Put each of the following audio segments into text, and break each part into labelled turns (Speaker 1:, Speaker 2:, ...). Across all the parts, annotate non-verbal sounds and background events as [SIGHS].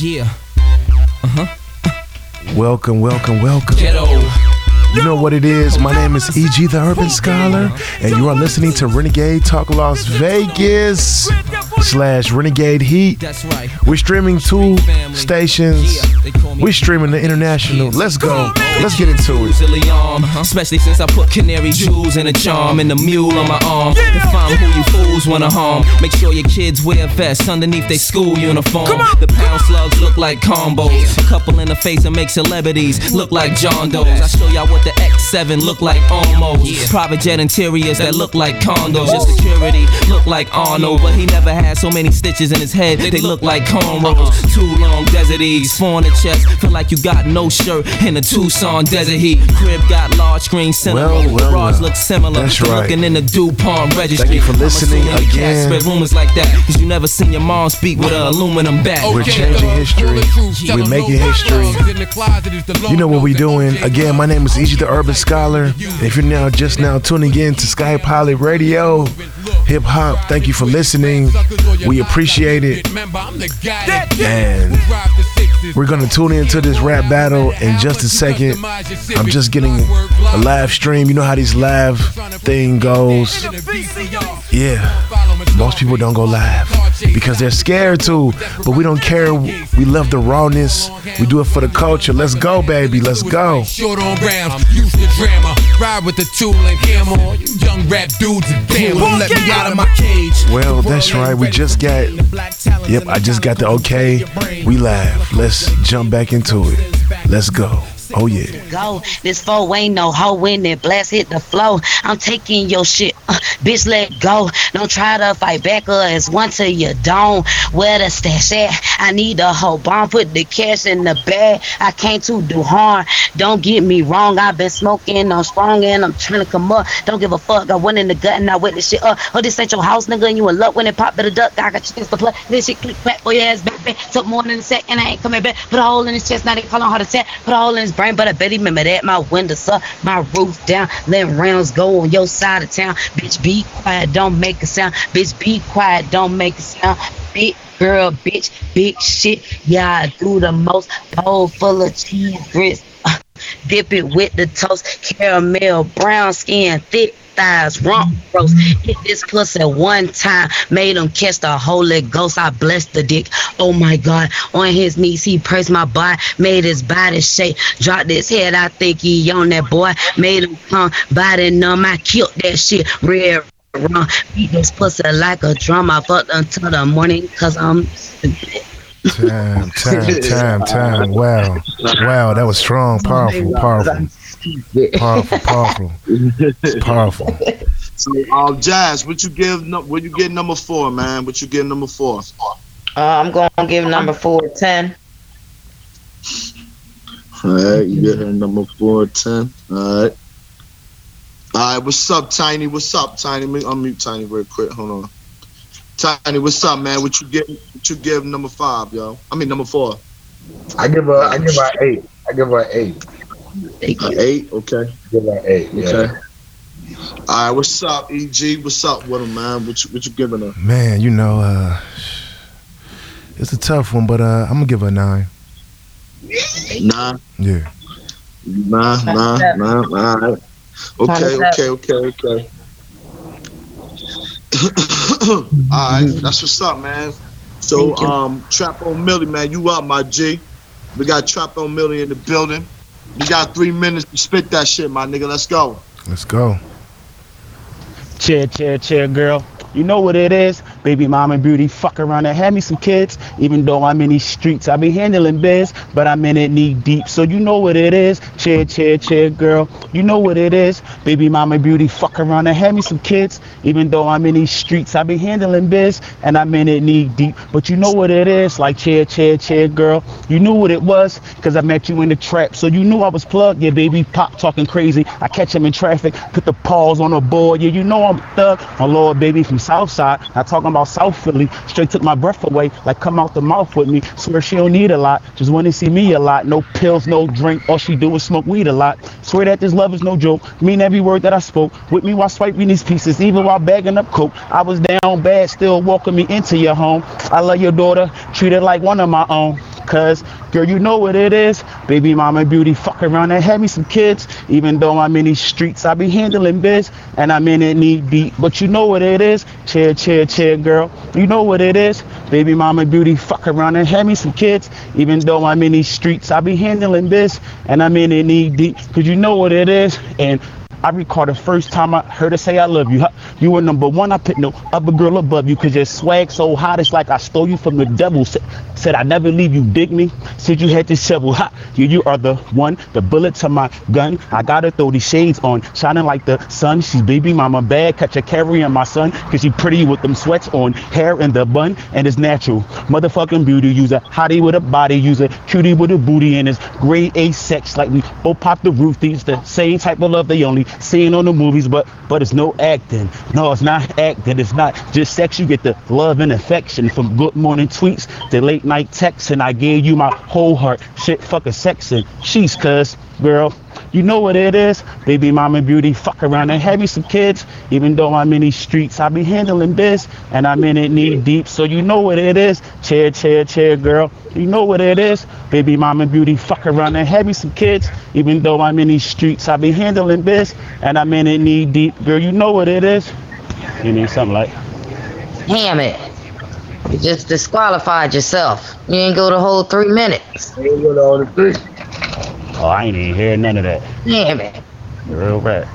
Speaker 1: Yeah. Uh
Speaker 2: huh. Welcome, welcome, welcome. Ghetto. You know what it is. My name is E.G. the Urban Scholar, and you are listening to Renegade Talk Las Vegas slash Renegade Heat. We're streaming two stations. We're streaming the international. Let's go. Let's get into it.
Speaker 1: Especially since I put canary jewels in a charm and the mule on my arm. Define who you fools wanna harm. Make sure your kids wear vests underneath their school uniform. The pound slugs look like combos. A couple in the face and make celebrities look like John Doe's. I show y'all what the X7 look like almost. Private jet interiors that look like condos. Your security look like Arnold, but he never had so many stitches in his head. They look like cornrows. Too long desert ease, four on the chest. Feel like you got no shirt in a Tucson desert heat. Crib got large screen cinema.
Speaker 2: Well, well,
Speaker 1: Garage
Speaker 2: well.
Speaker 1: look similar.
Speaker 2: That's right.
Speaker 1: Looking in the DuPont registry.
Speaker 2: Thank you for
Speaker 1: I'm
Speaker 2: listening
Speaker 1: assuming
Speaker 2: again.
Speaker 1: Spread rumors like that, cause you never seen your mom speak with an aluminum bat.
Speaker 2: We're changing history. We're making history. You know what we're doing. Again, my name is E.G. the Urban Scholar. If you're now just now tuning in to Sky Pilot Radio, hip hop, thank you for listening. We appreciate it. And we're gonna tune into this rap battle in just a second. I'm just getting a live stream. You know how these live thing goes. Yeah. Most people don't go live because they're scared to, but we don't care. We love the rawness. We do it for the culture. Let's go, baby. Let's go.
Speaker 3: Short on rounds, use the drama. Ride with the tool and camera. You young rap dudes and let me out of my cage.
Speaker 2: Well, that's right. We just got. Yep, I just got the okay. We live. Let's jump back into it. Let's go. Oh yeah.
Speaker 4: go. This foe ain't no hoe when it blast hit the flow. I'm taking your shit, uh, bitch. Let go. Don't try to fight back, or it's one to your dome. Where the stash at? I need a whole bomb. Put the cash in the bag. I came to do harm. Don't get me wrong. I've been smoking. I'm strong and I'm trying to come up. Don't give a fuck. I went in the gut and I wet this shit up. Oh, this ain't your house, nigga. And you in luck when it pop the duck. I got chickens to play. This shit click clap for your ass back. back. Took more than a second. I ain't coming back. Put a hole in his chest. Now they call on heart attack. Put a hole in his brain, but I bet he remember that. My windows up, my roof down. Letting rounds go on your side of town. Bitch, be quiet. Don't make a sound. Bitch, be quiet. Don't make a sound. Big girl, bitch, big shit. Yeah, I do the most. Bowl full of cheese grits. Uh, dip it with the toast. Caramel, brown skin, thick thighs, rump roast. Hit this pussy one time, made him catch the Holy Ghost. I blessed the dick. Oh my God. On his knees, he pressed my body, made his body shake. Dropped his head, I think he on that boy. Made him come, body numb. I killed that shit. Red run. Beat this pussy like a drum. I fucked until the morning, cause I'm.
Speaker 2: Time, time, time, time. Wow. Wow, that was strong, [LAUGHS] oh powerful, powerful. Powerful, powerful. It's powerful. [LAUGHS]
Speaker 5: So, um, Jazz, what you give? nu- What you get number four, man? What you get number four?
Speaker 6: Uh, I'm going to give number four ten.
Speaker 5: All right, you get her number four, ten. All right. All right, what's up, Tiny? What's up, Tiny? Let me unmute Tiny real quick. Hold on. Tiny, what's up, man? What you get? What you give number five, yo? I mean number four.
Speaker 7: I give her, I give her eight. I give her eight.
Speaker 5: Eight, okay.
Speaker 7: Give eight. Yeah.
Speaker 5: Okay. All right, what's up, EG? What's up with him, man? What you, what you giving her?
Speaker 2: Man, you know, uh it's a tough one, but uh I'm gonna give her a nine.
Speaker 5: Nine,
Speaker 2: Yeah.
Speaker 5: nine, nine, nine. All right. Okay, okay, okay, okay. [COUGHS] All right, that's what's up, man. So, um, Trap on Millie, man, you up, my G? We got Trap on Millie in the building. You got three minutes to spit that shit, my nigga. Let's go.
Speaker 2: Let's go.
Speaker 8: Chill, chill, chill, girl. You know what it is? Baby mama beauty, fuck around and have me some kids. Even though I'm in these streets, I be handling biz, but I'm in it knee deep. So you know what it is? Chill, chill, chill, girl. You know what it is? Baby mama beauty, fuck around and have me some kids. Even though I'm in these streets, I be handling biz, and I'm in it knee deep. But you know what it is? Like chill, chill, chill, girl. You knew what it was, cause I met you in the trap. So you knew I was plugged. Yeah, baby, pop talking crazy. I catch him in traffic, put the paws on the board. Yeah, you know I'm thug. My lord, baby, from Southside. Not talking about South Philly. Straight took my breath away. Like come out the mouth with me. Swear she don't need a lot. Just want to see me a lot. No pills, no drink. All she do is smoke weed a lot. Swear that this love is no joke. Mean every word that I spoke. With me while swiping these pieces, even while bagging up coke. I was down bad, still walking me into your home. I love your daughter. Treat her like one of my own. cuz. Girl, you know what it is. Baby mama beauty, fuck around and have me some kids. Even though I'm in these streets, I be handling biz and I'm in it knee deep. But you know what it is. Chair, chair, chair, girl. You know what it is. Baby mama beauty, fuck around and have me some kids. Even though I'm in these streets, I be handling biz and I'm in it knee deep. Cause you know what it is. And I recall the first time I heard her say I love you. You were number one. I put no other girl above you because your swag so hot. It's like I stole you from the devil. Said, said I never leave you. Dig me. Said you had this shovel. Ha. You, you are the one. The bullet to my gun. I gotta throw these shades on, shining like the sun. She's baby mama bad. Catch a her carrying my son because she pretty with them sweats on, hair in the bun, and it's natural. Motherfucking beauty user, hottie with a body user, cutie with a booty, and it's grade A sex like we both pop the roof. These the same type of love they only seen on the movies, but but it's no acting. No, it's not acting. It's not just sex. You get the love and affection from good morning tweets to late night texts, and I gave you my whole heart. Shit, fucking sex and she's cuz girl. You know what it is, baby mama beauty. Fuck around and have me some kids. Even though I'm in these streets, I be handling this, and I'm in it knee deep. So you know what it is, chair, chair, chair, girl. You know what it is, baby mama beauty. Fuck around and have me some kids. Even though I'm in these streets, I be handling this, and I'm in it knee deep, girl. You know what it is. You need something like.
Speaker 6: Damn it. You just disqualified yourself. You ain't go the whole three minutes.
Speaker 7: You ain't go the whole three.
Speaker 8: Oh, I ain't even hear none of that.
Speaker 6: Damn it.
Speaker 8: Real bad.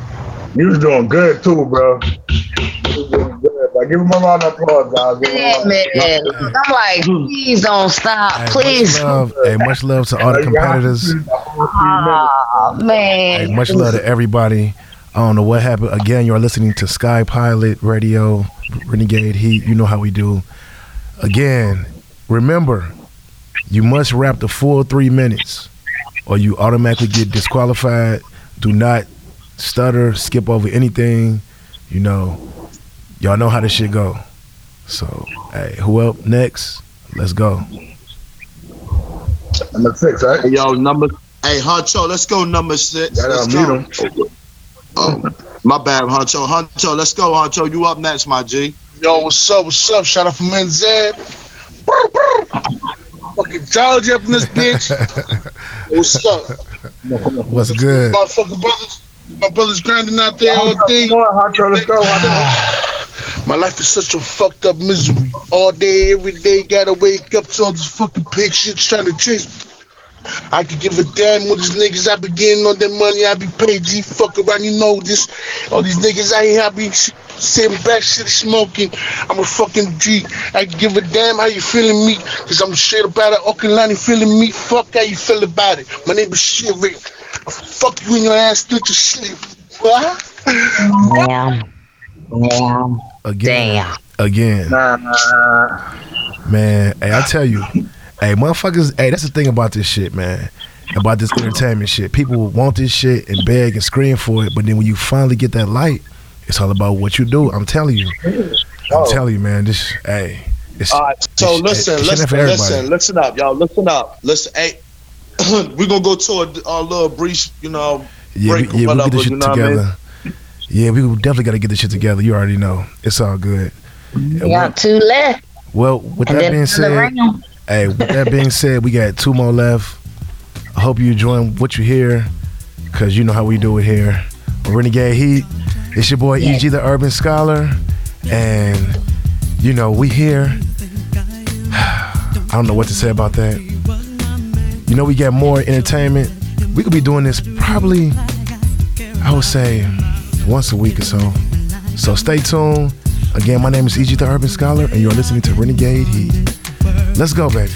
Speaker 7: You was doing good too, bro. You was doing good. Like, give him a round of applause, guys. Give him a
Speaker 6: Damn it. I'm like, please don't stop.
Speaker 2: Hey,
Speaker 6: Please.
Speaker 2: Much love, hey, much love to all the competitors.
Speaker 6: Oh, man.
Speaker 2: Hey, much love to everybody. I don't know what happened. Again, you're listening to Sky Pilot Radio, Renegade Heat. You know how we do. Again, remember, you must rap the full three minutes, or you automatically get disqualified. Do not stutter, skip over anything. You know, y'all know how this shit go. So, hey, who up next? Let's go.
Speaker 7: Number six, right?
Speaker 5: Hey, yo, number. Hey, Huncho, let's go number six.
Speaker 7: Yeah,
Speaker 5: let's
Speaker 7: I'll
Speaker 5: go.
Speaker 7: mute
Speaker 5: Oh, my bad, Huncho. Huncho, let's go, Huncho. You up next, my G.
Speaker 9: Yo, what's up? What's up? Shout out from NZ. Fucking George up in this bitch. [LAUGHS] Oh, What's up?
Speaker 2: What's good?
Speaker 9: My fucking brothers. My brothers grinding out there all day.
Speaker 7: Come on, Huncho, let's go. Huncho. [SIGHS]
Speaker 9: My life is such a fucked up misery. All day, every day, gotta wake up to all this fucking pig shit trying to chase. I could give a damn what these niggas I be getting on their money. I be paid G fuck around, you know this. All these niggas out here, I be sh- sitting back, shit smoking. I'm a fucking G. I give a damn how you feeling me. Cause I'm straight about it. Okalani feeling me. Fuck how you feel about it. My name is Shit Rick. Fuck you in your ass through your sleep. What?
Speaker 6: Damn. Damn.
Speaker 2: Again.
Speaker 6: Damn.
Speaker 2: Again.
Speaker 7: Nah, nah.
Speaker 2: Man, hey, I tell you, hey, motherfuckers, hey, that's the thing about this shit, man. About this entertainment shit. People want this shit and beg and scream for it, but then when you finally get that light, it's all about what you do. I'm telling you. I'm
Speaker 5: Oh.
Speaker 2: telling you, man. This, hey. It's,
Speaker 5: All right, so
Speaker 2: it's-
Speaker 5: listen,
Speaker 2: it's
Speaker 5: listen,
Speaker 2: for
Speaker 5: listen, listen up, y'all. Listen up. Listen, hey, [CLEARS THROAT] we're gonna go to a, a little brief, you know,
Speaker 2: Yeah, we,
Speaker 5: break or
Speaker 2: yeah, we
Speaker 5: whatever.
Speaker 2: get this shit
Speaker 5: you know what I mean?
Speaker 2: together. Yeah, we definitely got to get this shit together. You already know. It's all good.
Speaker 6: You got two left.
Speaker 2: Well, with
Speaker 6: And
Speaker 2: that being said, hey, with that being [LAUGHS] said, we got two more left. I hope you enjoying what you hear, cause you know how we do it here. Renegade Heat. It's your boy EG, the Urban Scholar, and you know we here. [SIGHS] I don't know what to say about that. You know we got more entertainment. We could be doing this probably, I would say, once a week or so. So stay tuned. Again, my name is EG, the Urban Scholar, and you're listening to Renegade Heat. Let's go, baby.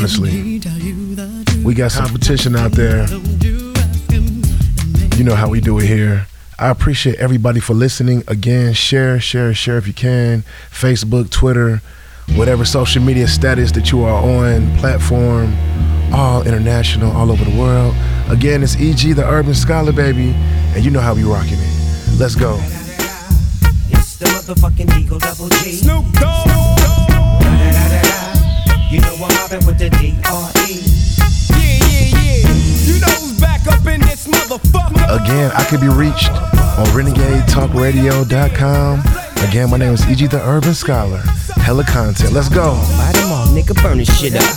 Speaker 2: Honestly, we got competition out there. You know how we do it here. I appreciate everybody for listening. Again, share, share, share if you can. Facebook, Twitter, whatever social media status that you are on, platform, all international, all over the world. Again, it's EG, the Urban Scholar, baby, and you know how we rocking it. Let's go.
Speaker 10: It's the motherfucking Eagle Double G.
Speaker 3: Snoop Dogg.
Speaker 10: You know I'm mobbing with the D.R.E.
Speaker 3: Yeah, yeah, yeah. You know who's back up in this motherfucker.
Speaker 2: Again, I could be reached on renegadetalkradio.com. Again, my name is EG the Urban Scholar. Hella content. Let's go.
Speaker 10: Light 'em all, nigga, burn this shit up.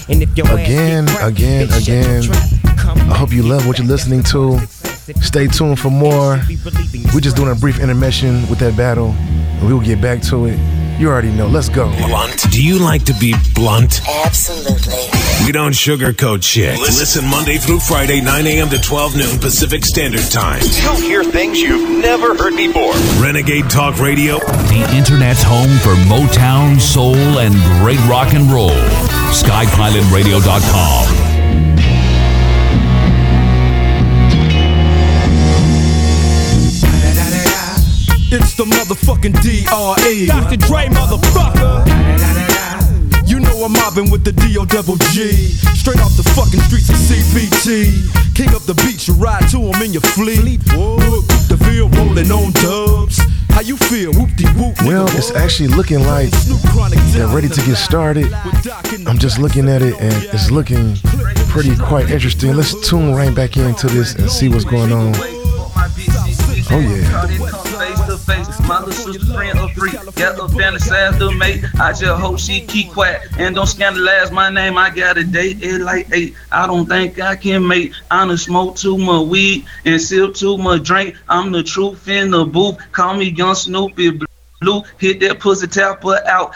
Speaker 10: And if your
Speaker 2: Again,
Speaker 10: get
Speaker 2: again,
Speaker 10: bitch,
Speaker 2: again. I hope you love what you're listening to. Stay tuned for more. We're just doing a brief intermission with that battle, and we will get back to it. You already know. Let's go.
Speaker 11: Blunt. Do you like to be blunt?
Speaker 12: Absolutely.
Speaker 11: We don't sugarcoat shit. Listen Monday through Friday, 9 a.m. to 12 noon Pacific Standard Time.
Speaker 13: You'll hear things you've never heard before.
Speaker 11: Renegade Talk Radio.
Speaker 14: The internet's home for Motown, soul, and great rock and roll. SkyPilotRadio.com.
Speaker 3: It's the motherfucking D.R.E. Dr. Dre, motherfucker. I'm mobbing with the D.O. double G. Straight off the fucking streets of CPT. King up the beach, you ride to him in your fleet. Look, the field rolling on dubs. How you feel? Whoop de whoop.
Speaker 2: Well, it's actually looking like they're ready to get started. I'm just looking at it, and it's looking pretty quite interesting. Let's tune right back into this and see what's going on. Oh yeah.
Speaker 15: My little sister friend a freak. Got a fantasize the mate. I just hope she keep quiet and don't scandalize my name. I got a date at like eight. I don't think I can make. I done smoke too much weed and sip too much drink. I'm the truth in the booth. Call me Young Snoopy Blue. Hit that pussy tapper out.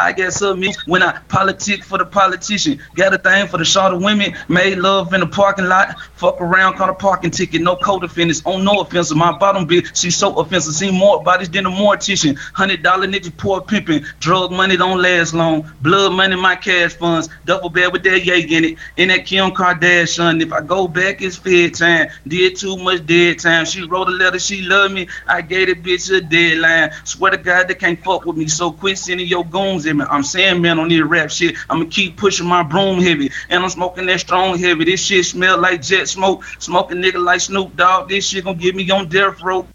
Speaker 15: I guess up me when I politic for the politician. Got a thing for the shorter women. Made love in the parking lot. Fuck around, caught a parking ticket. No code offenders. On no offensive. My bottom bitch, she's so offensive. Seen more bodies than a mortician. Hundred dollar niggas poor pimping. Drug money don't last long. Blood money, my cash funds. Double bed with that yay in it. In that Kim Kardashian. If I go back, it's fair time. Did too much dead time. She wrote a letter, she loved me. I gave that bitch a deadline. Swear to God, they can't fuck with me. So quit sending your goons I'm saying, man, on this rap shit. I'ma keep pushing my broom heavy. And I'm smoking that strong heavy. This shit smell like jet smoke. Smoking nigga like Snoop Dogg. This shit gonna get me on death row.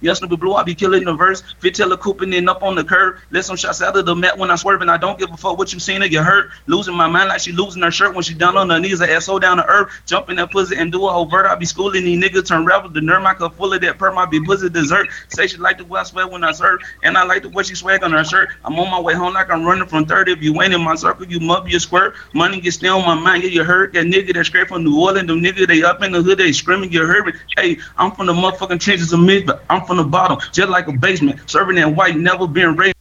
Speaker 15: Yes, Snoopy Blue, I be killing the verse. Fitella cooping in up on the curb. Let some shots out of the mat when I'm swerving. I don't give a fuck what you seen or get hurt. Losing my mind like she losing her shirt when she down on her knees. Her so down to earth. Jumping that pussy and do a whole. I be schooling these niggas turn rebels. The nerve I cup full of that perm. I be pussy dessert. Say she like the way I swear when I serve. And I like the way she swag on her shirt. I'm on my way home like I'm running from 30. If you ain't in my circle, you be a squirt. Money get still on my mind. Yeah, you hurt. That nigga that straight from New Orleans. Them nigga they up in the hood. They screaming, you heard. Hey, I'm from the motherfucking trenches of mid, but I'm from the bottom. Just like a basement. Serving that white, never been raised.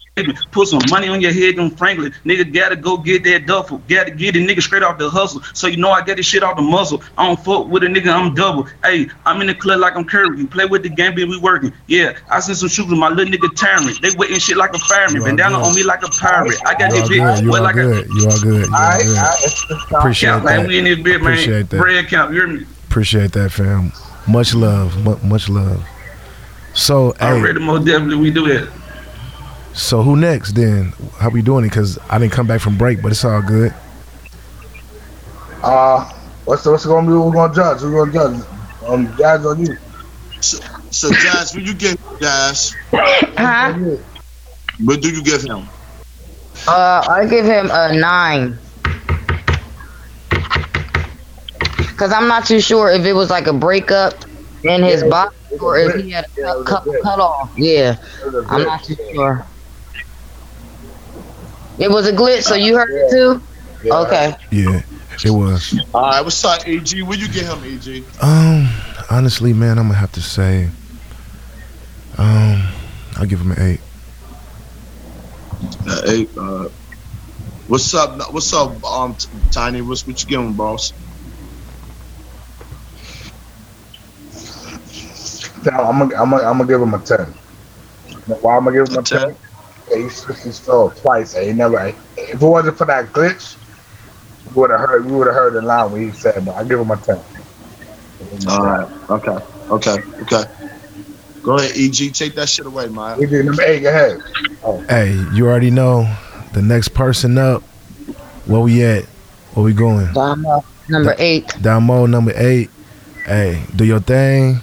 Speaker 15: Put some money on your head, them Franklin. Nigga gotta go get that duffel. Gotta get it nigga straight off the hustle. So you know I get this shit off the muzzle. I don't fuck with a nigga, I'm double. Hey, I'm in the club like I'm Curry. You play with the game, we working. Yeah, I sent some shooters, my little nigga tyrant. They waiting shit like a fireman. Been down on me like a pirate. I got
Speaker 2: You
Speaker 15: this
Speaker 2: are
Speaker 15: bitch.
Speaker 2: You
Speaker 15: wet
Speaker 2: are
Speaker 15: like a
Speaker 2: good. You are good. You are good. Appreciate
Speaker 15: count. Like
Speaker 2: that.
Speaker 15: we in this bit, man.
Speaker 2: Appreciate that.
Speaker 15: Bread count. You hear me?
Speaker 2: Appreciate that, fam. Much love. Mu- much love. So, hey,
Speaker 15: Already, most definitely we do that.
Speaker 2: so who next then? How we doing it? Because I didn't come back from break, but it's all good.
Speaker 9: Uh, what's what's gonna be? We're gonna judge. We're gonna judge. Um, guys on you.
Speaker 5: So, so Jazz, what you give Jazz?
Speaker 6: Huh?
Speaker 5: What do you give him?
Speaker 6: Uh, I give him a nine. Cause I'm not too sure if it was like a breakup in his
Speaker 9: Yeah,
Speaker 6: body or if he had a cut, cut, cut off. Yeah, I'm not too sure. It was a glitch, so you heard it too. Okay.
Speaker 2: Yeah, it was.
Speaker 5: All right, what's up, AG? Where you get him, AG?
Speaker 2: Um, honestly, man, I'm gonna have to say, um, I'll give him an eight.
Speaker 5: Uh, eight. Uh, what's up? What's up, um, Tiny? What's what you giving, boss?
Speaker 7: I'm gonna, I'm gonna, I'm gonna give him a ten. Why I'm gonna give him a ten? Yeah, he switched his flow twice. And he never. If it wasn't for that glitch, we would have heard. We would have heard the line when he said, "No, I give him a 10.
Speaker 5: All right. Okay. Okay. Okay. Go ahead, EG. Take that shit away, man.
Speaker 7: We did him eight. Go ahead.
Speaker 2: Hey, you already know the next person up. Where we at? Where we going?
Speaker 6: Damo, number eight.
Speaker 2: Damo number eight. Hey, do your thing.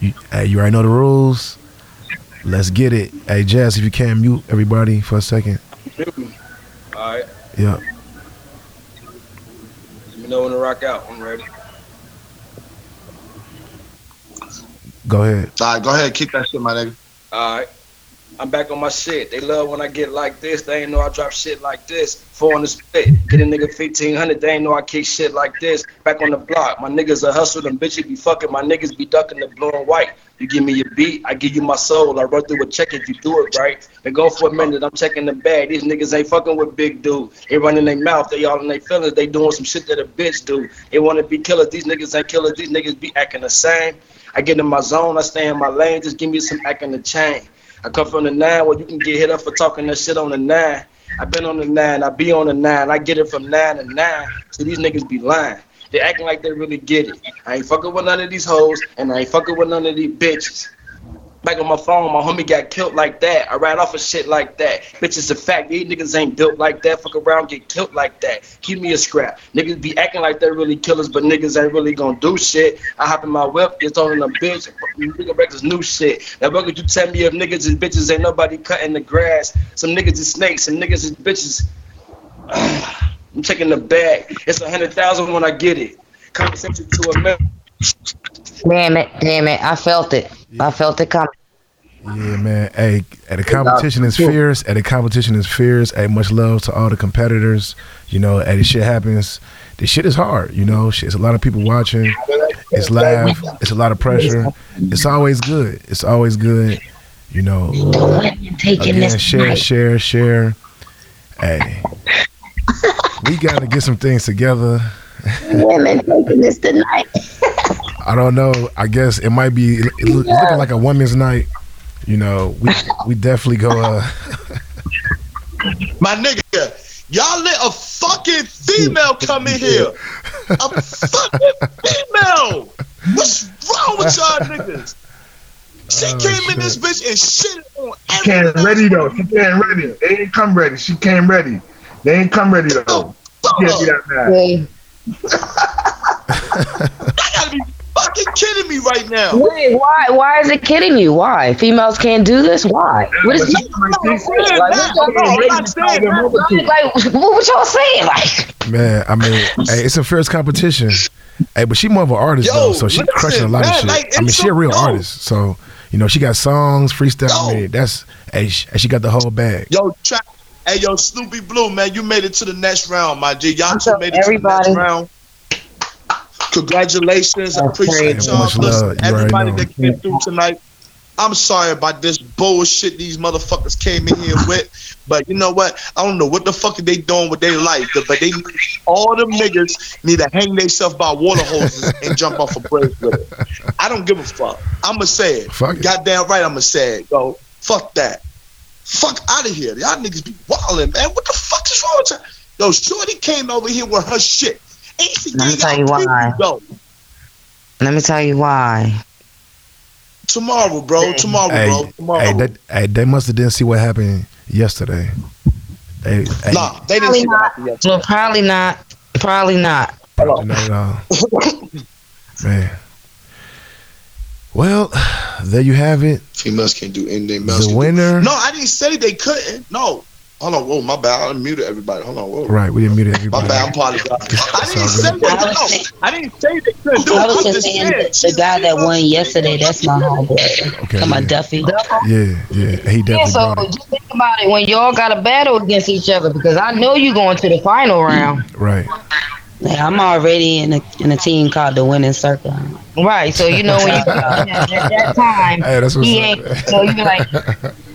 Speaker 2: You, hey, you already know the rules. Let's get it. Hey, Jazz, if you can mute everybody for a second.
Speaker 12: Alright.
Speaker 2: Yeah.
Speaker 12: Let me know when to rock out. I'm ready.
Speaker 2: Go ahead.
Speaker 5: All right, go ahead. Kick that shit, my nigga.
Speaker 12: Alright. I'm back on my shit. They love when I get like this. They ain't know I drop shit like this. Four on the spit. Get a nigga 1500. They ain't know I kick shit like this. Back on the block. My niggas a hustle. Them bitches be fucking. My niggas be ducking the blue and white. You give me your beat, I give you my soul. I run through a check if you do it right. They go for a minute, I'm checking the bag. These niggas ain't fucking with big dude. They running their mouth, they all in their feelings. They doing some shit that a bitch do. They want to be killers. These niggas ain't killers. These niggas be acting the same. I get in my zone, I stay in my lane. Just give me some acting the chain. I come from the nine where you can get hit up for talking that shit on the nine. I been on the nine, I be on the nine. I get it from nine to nine. So these niggas be lying. They acting like they really get it. I ain't fucking with none of these hoes, and I ain't fucking with none of these bitches. Back on my phone, my homie got killed like that. I ride off of shit like that. Bitch, it's a fact. These niggas ain't built like that. Fuck around, get killed like that. Keep me a scrap. Niggas be acting like they're really killers, but niggas ain't really gonna do shit. I hop in my whip, it's on a bitch. Nigga records new shit. Now, what could you tell me if niggas is bitches ain't nobody cutting the grass? Some niggas is snakes, some niggas is bitches. [SIGHS] I'm checking the bag. It's a hundred thousand when I get it. Conversation to a million.
Speaker 6: Damn it, damn it. I felt it. I felt it coming.
Speaker 2: Yeah, man. Hey, hey, the competition is fierce. Hey, the competition is fierce. Hey, much love to all the competitors. You know, hey, this shit happens. This shit is hard. You know, shit, it's a lot of people watching. It's live. It's a lot of pressure. It's always good. It's always good. You know,
Speaker 4: taking
Speaker 2: again,
Speaker 4: this
Speaker 2: share,
Speaker 4: night.
Speaker 2: share, share. Hey, we got to get some things together.
Speaker 4: Women taking this tonight.
Speaker 2: I don't know. I guess it might be it, it look- looking like a women's night. You know, we we definitely go. Uh,
Speaker 5: My nigga, y'all let a fucking female come in here. A fucking female. What's wrong with y'all niggas? She
Speaker 7: Oh,
Speaker 5: came in this bitch and shit on
Speaker 7: She came ready though. She came ready. They ain't come ready. She came ready. They ain't come ready though. She can't be that mad. [LAUGHS]
Speaker 5: gotta fucking kidding me right now.
Speaker 6: Wait, why? Why is it kidding you? Why females can't do this? Why? What is like, like, what what y'all saying? Like,
Speaker 2: man, I mean, hey, it's a fierce competition. Hey, but she more of an artist though, so she
Speaker 5: listen,
Speaker 2: crushing a lot of shit.
Speaker 5: like,
Speaker 2: I mean,
Speaker 5: it's
Speaker 2: she a real
Speaker 5: dope.
Speaker 2: artist, so you know she got songs, freestyle. I mean, that's hey, she, she got the whole bag.
Speaker 5: Yo, tra- hey, yo, Snoopy Blue, man, you made it to the next round, my G. Y'all two made it
Speaker 6: everybody?
Speaker 5: to the next round. Congratulations. I appreciate y'all.
Speaker 2: much love.
Speaker 5: Listen, everybody that came through tonight. I'm sorry about this bullshit these motherfuckers came in here with, but you know what? I don't know what the fuck are they doing with their life, but they all them niggas need to hang themselves by water hoses and jump off a bridge with it. I don't give a fuck. I'ma say it.
Speaker 2: Fuck it.
Speaker 5: Goddamn right, I'ma say it. Yo, fuck that. Fuck out of here. Y'all niggas be wildin', man. What the fuck is wrong with y'all? Yo, Shorty came over here with her shit. Ain't she
Speaker 6: Let me tell
Speaker 5: y'all
Speaker 6: why.
Speaker 5: preview,
Speaker 6: let me tell you why.
Speaker 5: Tomorrow, bro. Tomorrow,
Speaker 2: Hey,
Speaker 5: bro. Tomorrow.
Speaker 2: hey, that, hey, they must have didn't see what happened yesterday. They, hey,
Speaker 5: nah, they didn't
Speaker 6: Probably
Speaker 5: see what
Speaker 6: not.
Speaker 5: happened yet.
Speaker 6: Well, probably not. Probably not.
Speaker 2: not at all. Man. Well, there you have it.
Speaker 5: Females can't do anything
Speaker 2: The winner.
Speaker 5: No, I didn't say they couldn't. No. Hold on, whoa, my bad. I muted everybody. Hold on, whoa.
Speaker 2: Right, we didn't mute
Speaker 5: My bad. I'm apologizing. I didn't say
Speaker 2: all
Speaker 5: that.
Speaker 4: I was
Speaker 5: No,
Speaker 4: saying-
Speaker 5: I didn't say they couldn't do it.
Speaker 4: I was just
Speaker 5: just
Speaker 4: saying
Speaker 5: saying.
Speaker 4: the guy that won yesterday, that's my homeboy.
Speaker 2: Okay,
Speaker 4: Come on. Duffy.
Speaker 2: Yeah, yeah, he
Speaker 6: Yeah,
Speaker 2: definitely
Speaker 6: so just think about it when y'all got a battle against each other because I know you going to the final round.
Speaker 2: Right.
Speaker 4: Yeah, I'm already in a in a team called the Winning Circle.
Speaker 6: Right. So you know when you [LAUGHS] at that time,
Speaker 2: Hey, that's what's
Speaker 6: he ain't. So you're like, [LAUGHS]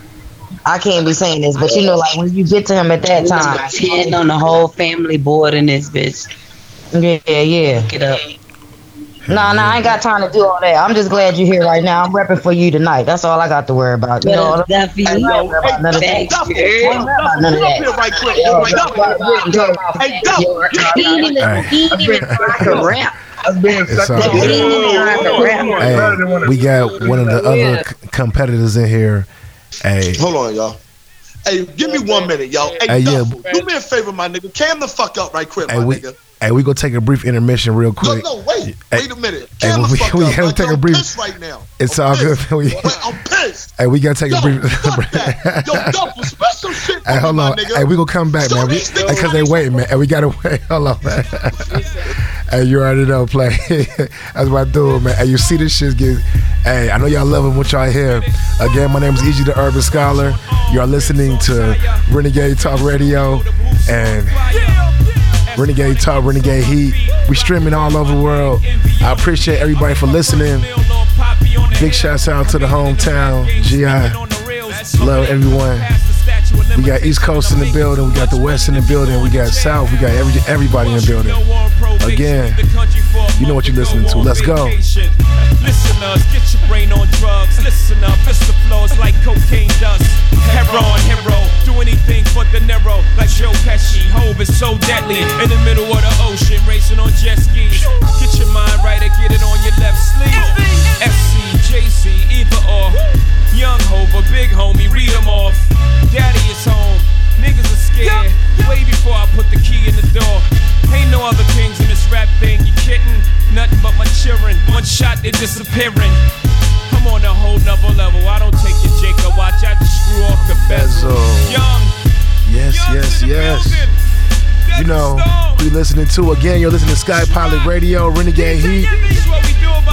Speaker 6: I can't be saying this, but you know, like when you get to him at that time,
Speaker 4: Ten on the whole family board in this bitch.
Speaker 6: yeah, yeah. yeah.
Speaker 4: Get up.
Speaker 6: Nah, nah, I ain't got time to do all that. I'm just glad you're here right now. I'm repping for you tonight. That's all I got to worry about. You know,
Speaker 4: But Duffy,
Speaker 6: I ain't worried about none of that.
Speaker 4: Thank
Speaker 5: Duffy,
Speaker 4: you.
Speaker 5: hey, Duffy,
Speaker 6: None of
Speaker 5: come up
Speaker 6: that.
Speaker 5: here right quick.
Speaker 6: Yo,
Speaker 5: Right
Speaker 6: Duffy,
Speaker 5: Hey, Duffy.
Speaker 4: He ain't even,
Speaker 2: Hey.
Speaker 4: he ain't even rock a rap.
Speaker 7: That's being
Speaker 2: It's
Speaker 7: sucked
Speaker 2: all
Speaker 7: up.
Speaker 2: good.
Speaker 4: He ain't even rock a rap.
Speaker 2: Hey, we got one of the other c- competitors in here. Hey,
Speaker 5: Hold on, y'all. Hey, give me one minute, y'all. Hey,
Speaker 2: Hey, yeah.
Speaker 5: Do me a favor, my nigga. Cam the fuck up right quick,
Speaker 2: hey,
Speaker 5: my
Speaker 2: we,
Speaker 5: nigga.
Speaker 2: Hey, we gonna take a brief intermission real quick.
Speaker 5: no, no, wait.
Speaker 2: Hey,
Speaker 5: Wait a minute.
Speaker 2: hey, we- we
Speaker 5: up.
Speaker 2: gotta
Speaker 5: Like,
Speaker 2: take a
Speaker 5: I'm
Speaker 2: brief-
Speaker 5: pissed right now.
Speaker 2: It's
Speaker 5: I'm
Speaker 2: all good.
Speaker 5: pissed. [LAUGHS]
Speaker 2: We,
Speaker 5: Wait, I'm pissed.
Speaker 2: hey, we gotta take a
Speaker 5: Yo,
Speaker 2: brief.
Speaker 5: fuck [LAUGHS] that. Yo, spit some shit
Speaker 2: Hey,
Speaker 5: me,
Speaker 2: hold
Speaker 5: my
Speaker 2: on.
Speaker 5: nigga.
Speaker 2: Hey, we gonna come back, man. We, because they waiting, man. And we gotta wait. [LAUGHS] Hold on, man. hey, you already know, play. That's what I do, man. Hey, you see this shit get. Hey, I know y'all loving what y'all hear. Again, my name is EG the Urban Scholar. Y'all listening to Renegade Talk Radio and Renegade Talk, Renegade Heat. We streaming all over the world. I appreciate everybody for listening. Big shouts out to the hometown, GI. Love everyone. We got East Coast in the building. We got the West in the building. We got South. We got every, everybody in the building. Again, you know what you're listening to. Let's go.
Speaker 16: Listeners, get your brain on drugs. Listen up, it's the like cocaine dust. Hero, do anything for Niro. Like Joe Pesci, Hove is so deadly. In the middle of the ocean, racing on jet skis. Get your mind right and get it on your left sleeve. Or. Young Hova, big homie, read them off. Daddy is home, niggas are scared. Way before I put the key in the door. Ain't no other kings in this rap thing, you kidding? Nothing but my children. One shot, they're disappearing. I'm on a whole nother level. I don't take your Jacob watch, I just screw off the bezel. Young,
Speaker 2: Yes, yes, yes. You know we listening to. Again, you're listening to Sky Pilot Radio, Renegade Heat,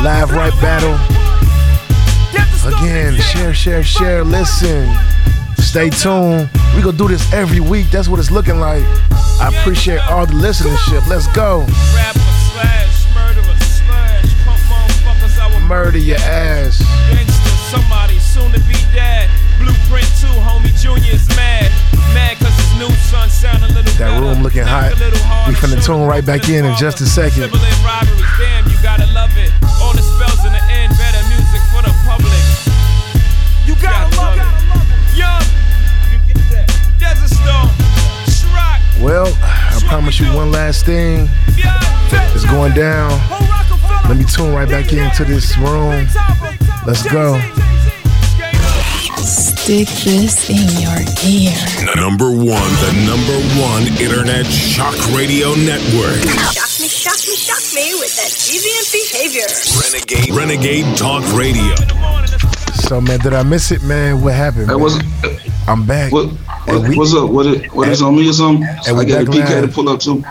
Speaker 2: Live Right Battle. Again, share, share, share, listen. Stay tuned. We gonna do this every week. That's what it's looking like. I appreciate all the listenership. Let's go.
Speaker 16: rapper slash murderer slash pump motherfuckers I will
Speaker 2: Murder your ass.
Speaker 16: Gangster, somebody soon to be dead. Blueprint 2, homie Junior is mad. Mad cause his new son sound a little
Speaker 2: That room looking hot. We finna tune right back in in just a second.
Speaker 16: Damn, you gotta love it. All the spells in the end, better
Speaker 2: Well, I promise you one last thing. It's going down. Let me tune right back into this room. Let's go.
Speaker 17: Stick this in your ear.
Speaker 11: Number one, the number one internet shock radio network.
Speaker 18: Shock me, shock me, shock me with that deviant behavior.
Speaker 11: Renegade, Renegade Talk Radio.
Speaker 2: So man, did I miss it, man? What happened?
Speaker 15: Hey,
Speaker 2: man?
Speaker 15: what's
Speaker 2: I'm back.
Speaker 15: what
Speaker 2: we-
Speaker 15: what's up? What it what is on me or something?
Speaker 2: and
Speaker 15: I got a
Speaker 2: back
Speaker 15: PK to pull up too.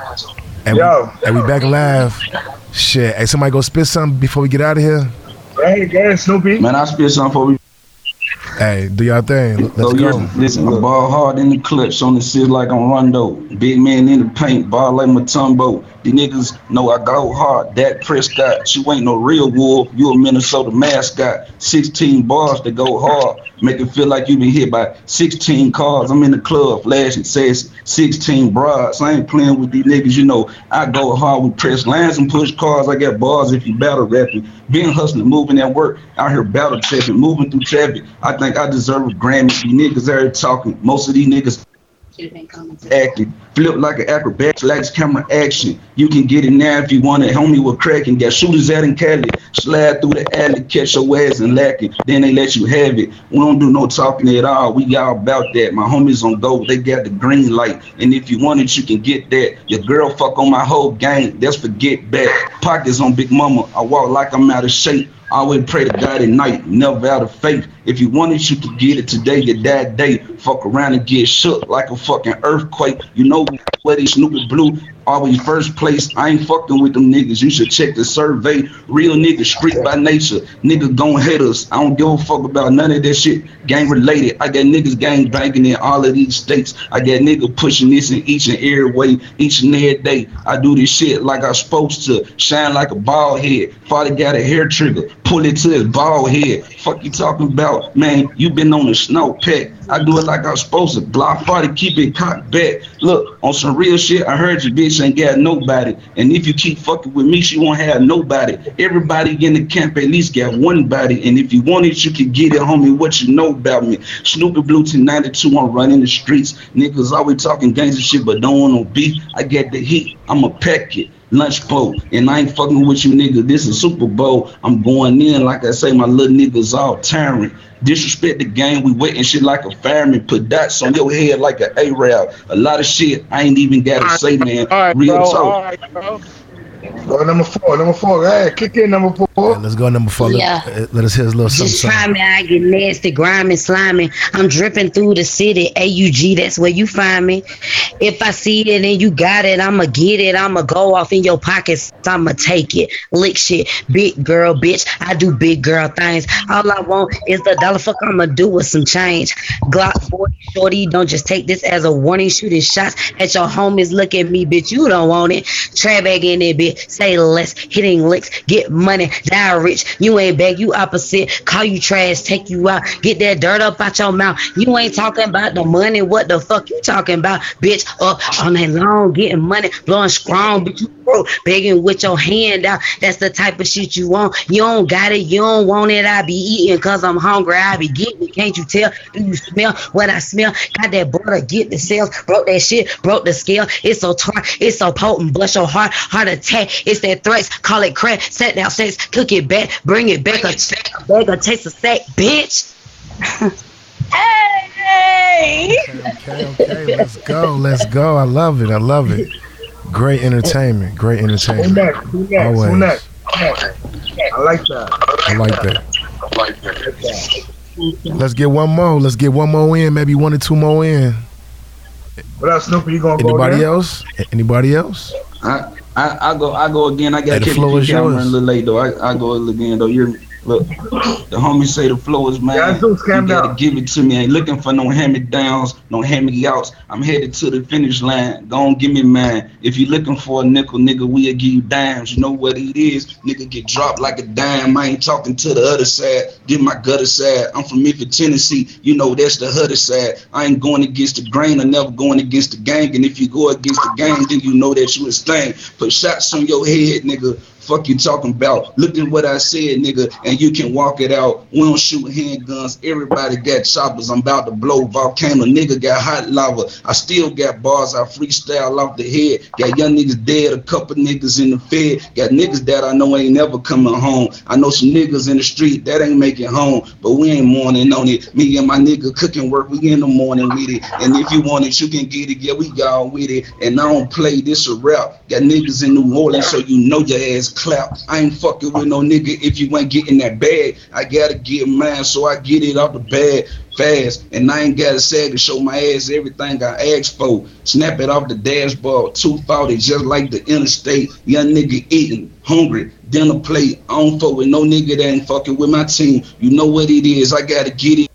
Speaker 2: And,
Speaker 7: Yo.
Speaker 2: We, and we back live. Shit. Hey, somebody go spit something before we get out of here.
Speaker 7: Hey, go ahead, Snoopy.
Speaker 15: Man, I spit something for we
Speaker 2: Hey, do y'all thing. Let's
Speaker 15: So
Speaker 2: go.
Speaker 15: yeah, listen, I ball hard in the clutch, on the sit like I'm Rondo. Big man in the paint, ball like Mutombo. These niggas know I go hard. Dak Prescott, you ain't no real wolf. You a Minnesota mascot. 16 bars that go hard, make it feel like you been hit by 16 cars. I'm in the club flashing, says 16 broads. I ain't playing with these niggas, you know. I go hard with press lines and push cars. I got bars if you battle rapping. Been hustling, moving at work. Out here battle trapping, moving through traffic. I think I deserve a Grammy. These niggas are talking. Most of these niggas acting. Flip like an acrobat, flags camera action. You can get it now if you want it. Homie, we're cracking. Got shooters out in Cali. Slide through the alley, catch your ass and lack it. Then they let you have it. We don't do no talking at all. We all about that. My homies on go. They got the green light. And if you want it, you can get that. Your girl fuck on my whole gang. That's forget back. Pockets on Big Mama. I walk like I'm out of shape. I always pray to God at night, never out of faith. If you want it, you can get it today, you that day. Fuck around and get shook like a fucking earthquake. You know what is Snoopy Blue? Always first place. I ain't fucking with them niggas. You should check the survey. Real niggas, street by nature. Niggas gon' hit us. I don't give a fuck about none of that shit. Gang related. I got niggas gang banging in all of these states. I got niggas pushing this in each and every way, each and every day. I do this shit like I'm supposed to. Shine like a ball head. Father got a hair trigger. Pull it to his bald head. Fuck you talking about, man? You been on the snow pack. I do it like I'm supposed to. Block party, keep it cocked back. Look, on some real shit, I heard your bitch ain't got nobody. And if you keep fucking with me, she won't have nobody. Everybody in the camp at least got one body. And if you want it, you can get it, homie. What you know about me? Snoopy Blue to 92, I'm running the streets. Niggas always talking gangster shit, but don't want no beef. I get the heat, I'ma pack it lunch boat. And I ain't fucking with you nigga. This is Super Bowl. I'm going in, like I say, my little niggas all tyrant. Disrespect the game, we waiting shit like a fireman. Put dots on your head like an A-Rab. A lot of shit I ain't even gotta say, man. Real
Speaker 7: bro,
Speaker 15: talk.
Speaker 7: All right, bro. Go number four, number four. Hey, kick in number four.
Speaker 2: let's go number four.
Speaker 4: Yeah.
Speaker 2: uh, Let, us hear a little something.
Speaker 4: Just try me, I get nasty, grimy, slimy. I'm dripping through the city. AUG, that's where you find me. If I see it and you got it, I'ma get it. I'ma go off in your pockets. I'ma take it. Lick shit. Big girl, bitch. I do big girl things. All I want is the dollar. Fuck, I'ma do with some change. Glock 40, shorty. Don't just take this as a warning. Shooting shots at your homies. Look at me, bitch. You don't want it. Trap back in there, bitch. Say less. Hitting licks. Get money. Die rich. You ain't beg. You opposite. Call you trash. Take you out. Get that dirt up out your mouth. You ain't talking about the money. What the fuck you talking about, bitch? Up on that long, getting money, blowing strong, bitch. You broke, begging with your hand out. That's the type of shit you want. You don't got it. You don't want it. I be eating cause I'm hungry. I be getting it. Can't you tell? Do you smell what I smell? Got that butter, get the sales. Broke that shit, broke the scale. It's so tart, it's so potent. bless your heart, heart attack. It's that threats. Call it crack. Set down sex, cook it back, bring it back. A, a bag of taste of sack, bitch. [LAUGHS] hey!
Speaker 2: Okay, okay, let's go. Let's go. I love it. I love it. Great entertainment. Great
Speaker 7: Who
Speaker 2: entertainment.
Speaker 7: next? Who next? Who
Speaker 2: Always.
Speaker 7: next? I like that.
Speaker 2: I like that.
Speaker 7: I like that.
Speaker 2: Let's get one more. Let's get one more in. Maybe one or two more in.
Speaker 7: What else, Snoopy? You gonna go
Speaker 2: Anybody
Speaker 7: there?
Speaker 2: else? Anybody else?
Speaker 15: I, I, I go I go again. I
Speaker 2: Hey,
Speaker 15: got
Speaker 2: the floor is
Speaker 15: I'm running
Speaker 2: yours.
Speaker 15: a little late though. I, I go again though. You're look. The homies say the flow is mine.
Speaker 7: Yeah,
Speaker 15: you gotta
Speaker 7: down.
Speaker 15: give it to me. Ain't looking for no hand me downs, no hand me outs. I'm headed to the finish line. Go on, give me mine. If you looking for a nickel, nigga, we'll give you dimes. You know what it is? Nigga get dropped like a dime. I ain't talking to the other side. Give my gutter side. I'm from Memphis, Tennessee. You know that's the other side. I ain't going against the grain. I'm never going against the gang. And if you go against the gang, then you know that you a stain. Put shots on your head, nigga. Fuck you talking about? Look at what I said, nigga, and you can walk it out. We don't shoot handguns. Everybody got choppers. I'm about to blow volcano. Nigga got hot lava. I still got bars. I freestyle off the head. Got young niggas dead. A couple niggas in the fed. Got niggas that I know ain't never coming home. I know some niggas in the street that ain't making home, but we ain't mourning on it. Me and my nigga cooking work. We in the morning with it. And if you want it, you can get it. Yeah, we gone with it. And I don't play this a rap. Got niggas in New Orleans, so you know your ass clap. I ain't fucking with no nigga if you ain't getting that bag. I gotta get mine, so I get it out the bag fast. And I ain't gotta sag to show my ass everything I asked for. Snap it off the dashboard, 240, just like the interstate. Young nigga eating, hungry, dinner plate. I don't fuck with no nigga that ain't fucking with my team. You know what it is. I gotta get it.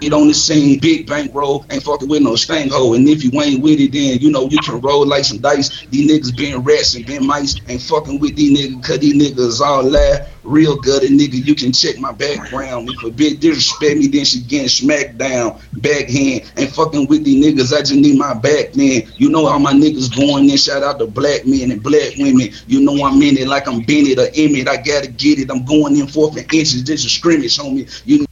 Speaker 15: It on the scene, big bank roll, ain't fucking with no stank hole. And if you ain't with it, then you know you can roll like some dice. These niggas been rats and been mice, ain't fucking with these niggas, cause these niggas all lie. Real good nigga, you can check my background. If a bitch disrespect me, then she getting smacked down, backhand. Ain't fucking with these niggas, I just need my back man. You know how my niggas going in, shout out to black men and black women. You know I'm in it like I'm Bennett or Emmett. I gotta get it. I'm going in fourth and inches. This is scrimmage, homie. You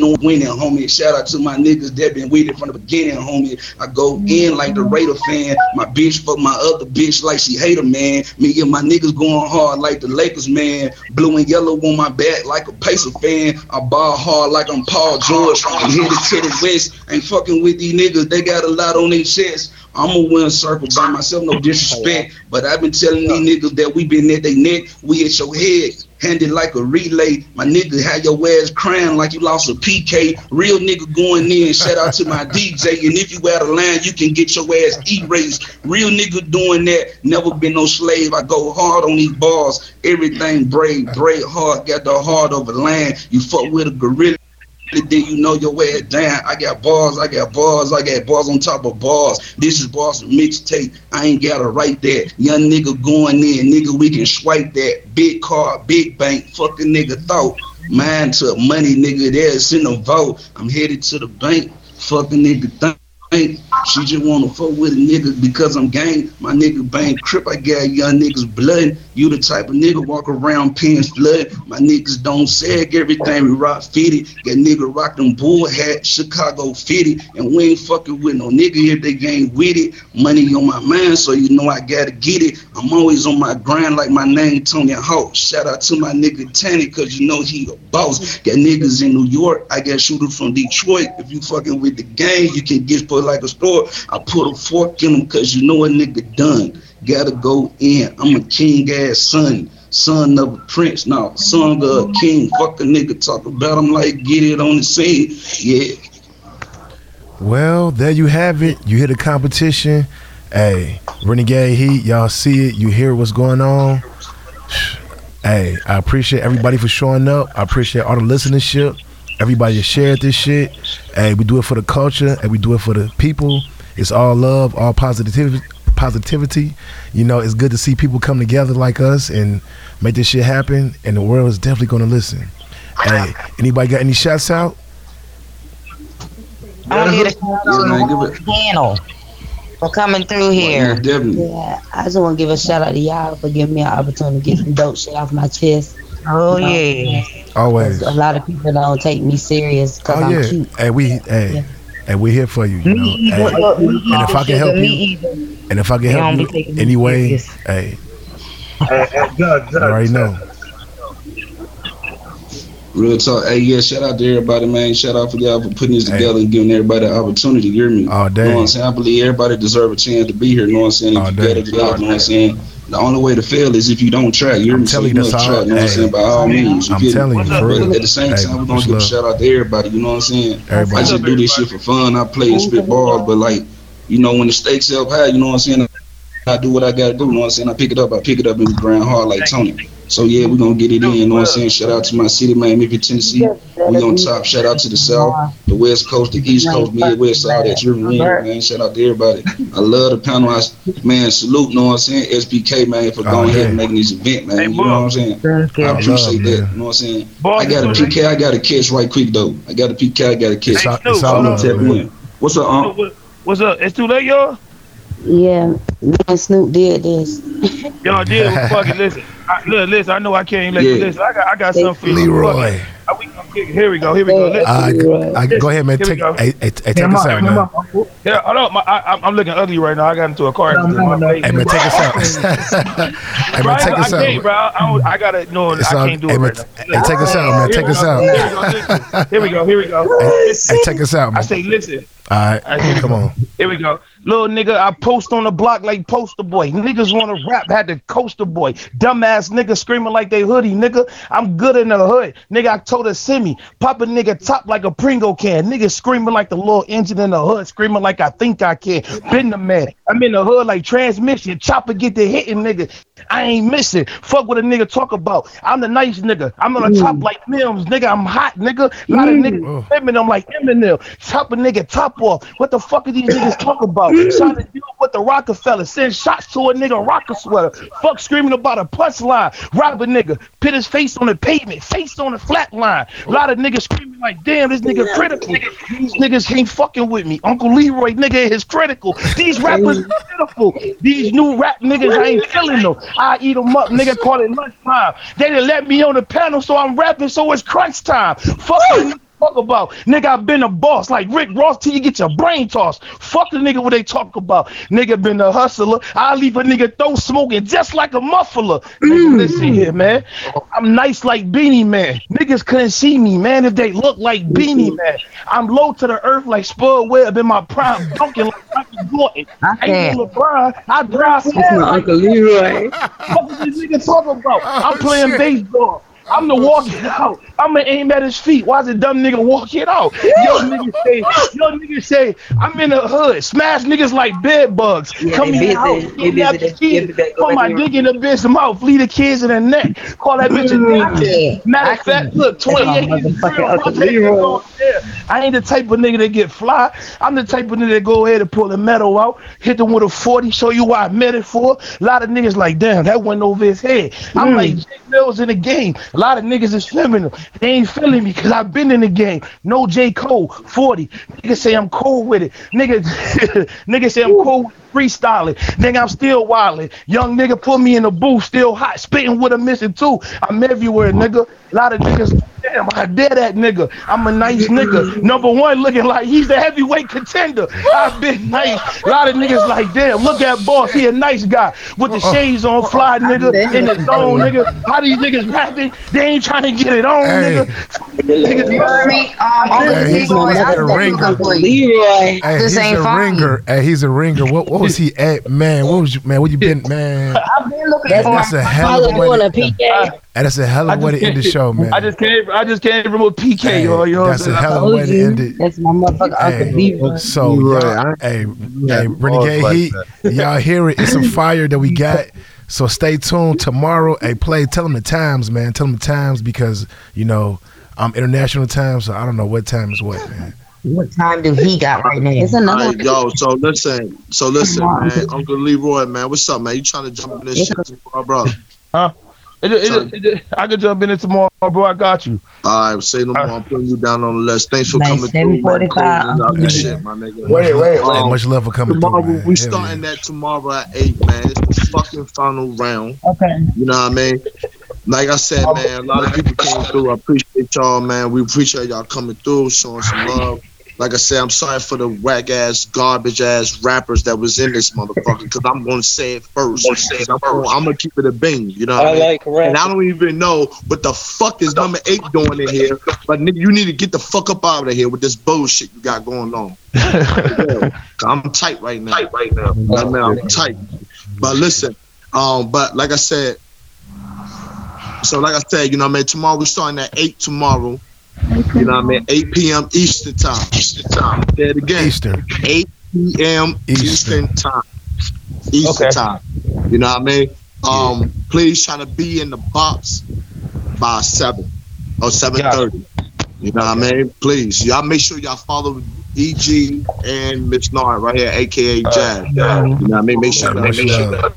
Speaker 15: no winning, homie. Shout out to my niggas that been with it from the beginning, homie. I go in like the Raider fan. My bitch fuck my other bitch like she hate her, man. Me and my niggas going hard like the Lakers, man. Blue and yellow on my back like a Pacer fan. I ball hard like I'm Paul George. I'm headed to the west. Ain't fucking with these niggas. They got a lot on their chest. Win a circle by myself, no disrespect. But I've been telling these niggas that we been at their neck, we at your head. Hand it like a relay. My nigga had your ass crying like you lost a PK. Real nigga going in. Shout out to my [LAUGHS] DJ. And if you out of line, you can get your ass erased. Real nigga doing that. Never been no slave. I go hard on these bars. Everything brave, brave hard. Got the heart of a lion. You fuck with a gorilla. Then you know your way down. I got bars, I got bars, I got bars on top of bars. This is bars mixtape. I ain't gotta write that. Young nigga going in, nigga, we can swipe that. Big car, big bank, fucking nigga thought. Mine to money, nigga, there's in the vote. I'm headed to the bank, fucking nigga She just wanna fuck with a nigga because I'm gang. My nigga bang crip, I got young niggas blood. You the type of nigga walk around pins flood. My niggas don't sag everything we rock fitted. That nigga rock them bull hat, Chicago fitted. And we ain't fucking with no nigga if they ain't with it. Money on my mind, so you know I gotta get it. I'm always on my grind like my name Tony Hawk. Shout out to my nigga Tanny, cause you know he a boss. Got niggas in New York, I got shooters from Detroit. If you fucking with the gang, you can get put like a store. I put a fork in them cause you know a nigga done. Gotta go in. I'm a king ass son. Son of a prince. Now, son of a king. Fuck a nigga talk about him like get it on the scene. Yeah.
Speaker 2: Well, there you have it. You hit a competition. Hey, Renegade Heat, y'all see it. You hear what's going on. Hey, I appreciate everybody for showing up. I appreciate all the listenership. Everybody that shared this shit. Hey, we do it for the culture and we do it for the people. It's all love, all positivity. Positivity, you know, it's good to see people come together like us and make this shit happen. And the world is definitely going to listen. Hey, anybody got any shots out?
Speaker 6: I need a shout out to the panel for coming through here.
Speaker 4: Yeah, I just want to give a shout out to y'all for giving me an opportunity to get some dope shit off my chest.
Speaker 6: Oh
Speaker 4: You know,
Speaker 6: yeah.
Speaker 2: Always.
Speaker 4: A lot of people don't take me serious because
Speaker 2: Oh
Speaker 4: I'm
Speaker 2: yeah.
Speaker 4: cute.
Speaker 2: Hey, we hey, hey, we here for you. you know?
Speaker 4: Me
Speaker 2: Hey,
Speaker 4: either.
Speaker 2: and if I can help
Speaker 4: Me
Speaker 2: you,
Speaker 4: either.
Speaker 2: and if I can
Speaker 4: They
Speaker 2: help you
Speaker 4: me
Speaker 2: anyway,
Speaker 4: serious.
Speaker 2: hey,
Speaker 7: Hey, hey, Judge,
Speaker 2: you already know.
Speaker 15: Real talk. Hey, yeah, shout out to everybody, man. Shout out for y'all for putting this together and giving everybody the opportunity to hear me.
Speaker 2: All day.
Speaker 15: Know what I'm saying? I believe everybody deserve a chance to be here. You Know what I'm saying? If
Speaker 2: All
Speaker 15: you
Speaker 2: day.
Speaker 15: get it, God, know what I'm saying? The only way to fail is if you don't try. You're
Speaker 2: I'm? Telling you, that's
Speaker 15: try.
Speaker 2: all-
Speaker 15: Know what I'm saying? By all means. You
Speaker 2: I'm
Speaker 15: get
Speaker 2: telling
Speaker 15: it?
Speaker 2: you,
Speaker 15: But at the same
Speaker 2: Hey,
Speaker 15: time, we're gonna give a shout out to everybody. You know what I'm saying?
Speaker 2: Everybody.
Speaker 15: I just do this shit for fun. I play and spit balls, but like, you know, when the stakes up high, you know what I'm saying? I do what I gotta do. You know what I'm saying? I pick it up. I pick it up and grind hard like Tony. So yeah, we're gonna get it in. You know what I'm saying? Shout out to my city, man, Memphis, Tennessee. We on top. Shout out to the South, the West Coast, the East Coast, Midwest, all that. You ring, man. Shout out to everybody. I love the panel. I, man, salute. You know what I'm saying? SBK, man, for
Speaker 2: Oh,
Speaker 15: going ahead and making this event, man. you know what I'm saying? I
Speaker 2: I
Speaker 15: appreciate that. You know what I'm saying? I got a PK. I got to catch right quick though. I got a PK. I got to catch.
Speaker 2: It's all, it's all
Speaker 19: hold
Speaker 2: love,
Speaker 15: Tap
Speaker 2: man.
Speaker 15: What's up, Unc?
Speaker 19: What- What's up? It's too late, y'all.
Speaker 4: Yeah, me and Snoop did this.
Speaker 19: Y'all did fucking listen. [LAUGHS] I, look, listen. I know I can't let you listen. I got, I got something for you.
Speaker 2: Leroy.
Speaker 19: Fuck it. I- we gonna kick it. Here we go. Here we go. Listen.
Speaker 2: Uh, I, go ahead, man.
Speaker 19: Here
Speaker 2: Take, hey, hey, hey, take
Speaker 19: Come
Speaker 2: us out,
Speaker 19: come
Speaker 2: man.
Speaker 19: Yeah, hold on. My, I, I'm- I'm looking ugly right now. I got into a car accident. My face.
Speaker 2: Hey, man, take us out. [LAUGHS] hey, man, take us
Speaker 19: I can't,
Speaker 2: out.
Speaker 19: bro. I, don't, I gotta no.
Speaker 2: It's
Speaker 19: I can't do
Speaker 2: hey,
Speaker 19: it
Speaker 2: man,
Speaker 19: right
Speaker 2: t-
Speaker 19: now.
Speaker 2: hey, take us out, man. Take us out.
Speaker 19: Here we go. Here we go. Here we go.
Speaker 2: Hey, take us out,
Speaker 19: I say, listen.
Speaker 2: All right, come on.
Speaker 19: Here we go. Little nigga, I post on the block like poster boy. Niggas wanna rap, had the coaster boy. Dumbass nigga screaming like they hoodie, nigga. I'm good in the hood. Nigga, I told her send me. Pop a nigga top like a Pringle can. Nigga screaming like the little engine in the hood, screaming like I think I can. Been the man. I'm in the hood like transmission. Chopper get the hitting, nigga. I ain't missing. Fuck what a nigga talk about. I'm the nice nigga. I'm on the top mm. like Mims, nigga. I'm hot, nigga. A lot of mm. niggas Eminem like Eminem. Chop a nigga top off. What the fuck are these niggas talk about? Trying to deal with the Rockefeller. Send shots to a nigga rocker sweater. Fuck screaming about a punch line. Rob a nigga. Put his face on the pavement. Face on the flat line. A lot of niggas screaming like, damn, this nigga critical. These niggas ain't fucking with me. Uncle Leroy nigga is critical. These rappers are pitiful. These new rap niggas I ain't killing them. I eat them up, nigga. Call it lunchtime. They didn't let me on the panel, so I'm rapping, so it's crunch time. Fuck you niggas talk about. Nigga, I've been a boss like Rick Ross till you get your brain tossed. Fuck the nigga what they talk about. Nigga been a hustler. I leave a nigga throw smoking just like a muffler. Nigga, mm-hmm. listen here, man. I'm nice like Beenie Man. Niggas couldn't see me, man, if they look like Beanie mm-hmm. Man. I'm low to the earth like Spud Webb in my prime, dunking like Michael Jordan. [LAUGHS] I ain't no LeBron. I drive
Speaker 4: That's my Uncle Leroy.
Speaker 19: What is this nigga talking about? [LAUGHS] Oh, I'm playing baseball. I'm the walk it out. I'm gonna aim at his feet. Why is a dumb nigga walk it out? Yo nigga say, yo nigga say, I'm in the hood. Smash niggas like bed bugs.
Speaker 4: Yeah,
Speaker 19: Come in the house,
Speaker 4: They
Speaker 19: kidnap
Speaker 4: busy.
Speaker 19: the kids,
Speaker 4: They- they-
Speaker 19: put my dick in the bitch mouth, leave the kids in the neck. Call that bitch a dick. Matter of fact, look, 28 years real. I'll take it on there. I ain't the type of nigga that get fly. I'm the type of nigga that go ahead and pull the metal out, hit them with a 40, show you why I meant it for. A lot of niggas like, damn, that went over his head. I'm like, Jay Mills in the game. A lot of niggas is feeling them. They ain't feeling me because I've been in the game. No J. Cole, 40. Niggas say I'm cool with it. Nigga, [LAUGHS] nigga say I'm cool with freestyling. Nigga, I'm still wilding. Young nigga put me in the booth, still hot, spitting with a missing too. I'm everywhere, nigga. A lot of niggas, damn, I dare that nigga. I'm a nice nigga. Number one, looking like he's the heavyweight contender. I've been nice. A lot of niggas like, damn, look at boss. He a nice guy with the uh-uh. shades on, fly nigga, in the zone, nigga. How do these niggas rapping? They ain't trying to get it on,
Speaker 2: Hey.
Speaker 19: nigga. Niggas,
Speaker 2: Hey, he's, he's a ringer.
Speaker 4: Leroy,
Speaker 2: Hey,
Speaker 4: this
Speaker 2: he's
Speaker 4: ain't
Speaker 2: a
Speaker 4: fun.
Speaker 2: ringer. Hey, he's a ringer. What, what was he at, man? What was you, man? What you been, man?
Speaker 4: I've been looking
Speaker 2: That-
Speaker 4: for
Speaker 2: that's a
Speaker 4: my
Speaker 2: hell of a
Speaker 4: doing
Speaker 2: way.
Speaker 4: a PK.
Speaker 2: And that's a hell of a way to end the show, man.
Speaker 19: I just can't. I just can't remove PK.
Speaker 2: Hey,
Speaker 19: yo, yo,
Speaker 2: that's a hell of a way to end it.
Speaker 4: That's my motherfucker Uncle
Speaker 2: Hey,
Speaker 4: Leroy.
Speaker 2: so y'all, hey, hey, Renegade
Speaker 7: like
Speaker 2: Heat, y'all hear it? It's some [LAUGHS] fire that we got. So stay tuned tomorrow. Hey, play. Tell them the times, man. Tell them the times because you know I'm international time, so I don't know what time is what, man.
Speaker 4: What time do he got right now? It's another
Speaker 5: Alright, yo, so listen, so listen, man. Uncle Leroy, man, what's up, man? You trying to jump in this shit tomorrow, bro?
Speaker 19: Huh? It, it, it, it, I could jump in it tomorrow, bro. I got you.
Speaker 5: All right, say no more. I'm putting you down on the list. Thanks for
Speaker 4: Nice,
Speaker 5: coming through, man.
Speaker 4: 745.
Speaker 5: Closing out this [LAUGHS] shit, my nigga.
Speaker 7: Wait, wait,
Speaker 2: Hey,
Speaker 5: Um,
Speaker 2: much love for coming
Speaker 5: tomorrow
Speaker 2: through,
Speaker 5: we
Speaker 2: Hell
Speaker 5: starting that tomorrow at eight, man. It's the fucking final round.
Speaker 4: Okay.
Speaker 5: You know what I mean? Like I said, man, a lot of people came through. I appreciate y'all, man. We appreciate y'all coming through, showing some love. Like I said, I'm sorry for the whack ass, garbage ass rappers that was in this motherfucker, because I'm gonna say it first. I'm, gonna, I'm gonna keep it a bing, you know what I,
Speaker 12: I
Speaker 5: mean?
Speaker 12: like rap.
Speaker 5: And I don't even know what the fuck is number eight doing in here, but you need to get the fuck up out of here with this bullshit you got going on. [LAUGHS] I'm tight right now. Tight right now. I mean, I'm tight. But listen, um, but like I said, so like I said, you know what I mean, tomorrow we're starting at eight tomorrow. You know what I mean? 8 p.m. Eastern time. Eastern time. Say it again.
Speaker 2: Eastern.
Speaker 5: 8 p.m. Eastern, time. Eastern
Speaker 19: Okay.
Speaker 5: time. You know what I mean? Um, please try to be in the box by seven or seven thirty. You know what I mean? Please, y'all make sure y'all follow EG and Miss Nard right here, aka Jazz. You know what I mean? Make sure
Speaker 2: Much
Speaker 5: make sure
Speaker 2: love.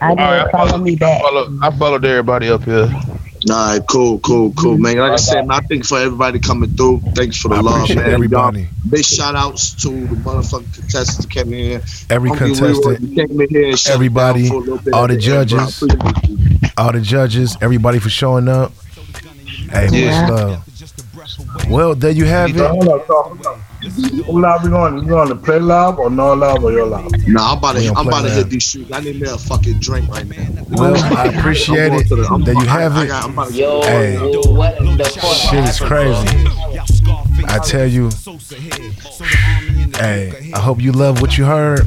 Speaker 4: I did follow me back.
Speaker 19: Follow, I followed everybody up here.
Speaker 5: All right, cool, cool, cool, man. Like I said, man, I think for everybody coming through, thanks for the
Speaker 2: I
Speaker 5: love, man.
Speaker 2: everybody.
Speaker 5: Y'all, big shout outs to the motherfucking contestants that came in here.
Speaker 2: Every
Speaker 5: Uncle
Speaker 2: contestant,
Speaker 5: came in here and
Speaker 2: everybody,
Speaker 5: down for a little bit
Speaker 2: all the
Speaker 5: end, bro. I
Speaker 2: judges,
Speaker 5: appreciate
Speaker 2: all the judges, everybody for showing up. Hey,
Speaker 7: Yeah.
Speaker 2: much love. Well, there you have
Speaker 7: So,
Speaker 2: it.
Speaker 7: Hold on, so. Who live we going? We going to play live or no live or your live?
Speaker 5: Nah, I'm about to, I'm about to hit these shoes. I need me a fucking drink right now.
Speaker 2: Well, I appreciate it.
Speaker 5: to the- I'm-
Speaker 2: There you have
Speaker 5: I
Speaker 2: it.
Speaker 5: I'm about to-
Speaker 4: Yo,
Speaker 2: Hey.
Speaker 4: what the fuck?
Speaker 2: Shit is crazy. I tell you. Hey, I hope you love what you heard.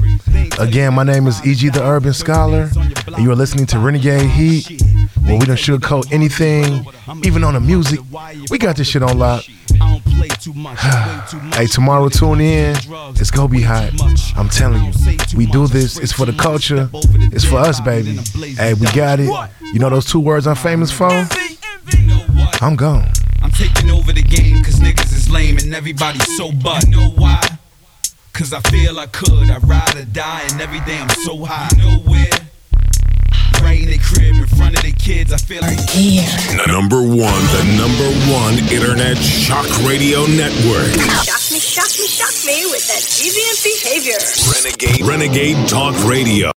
Speaker 2: Again, my name is EG the Urban Scholar, and you are listening to Renegade Heat, where we don't sugarcoat anything, even on the music. We got this shit on lock. [SIGHS] hey, tomorrow tune in. It's gonna be hot. I'm telling you. We do this. It's for the culture. It's for us, baby. Hey, we got it. You know those two words I'm famous for? I'm gone.
Speaker 3: I'm taking over the game cause niggas is lame and everybody's so butt. You know why? Cause I feel I could. I ride or die and every day I'm so high. You know where? Right in the crib in front of the kids. I feel like
Speaker 11: Number one, the number one internet shock radio network.
Speaker 18: Shock me, shock me, shock me with that deviant behavior.
Speaker 11: Renegade, Renegade Talk Radio.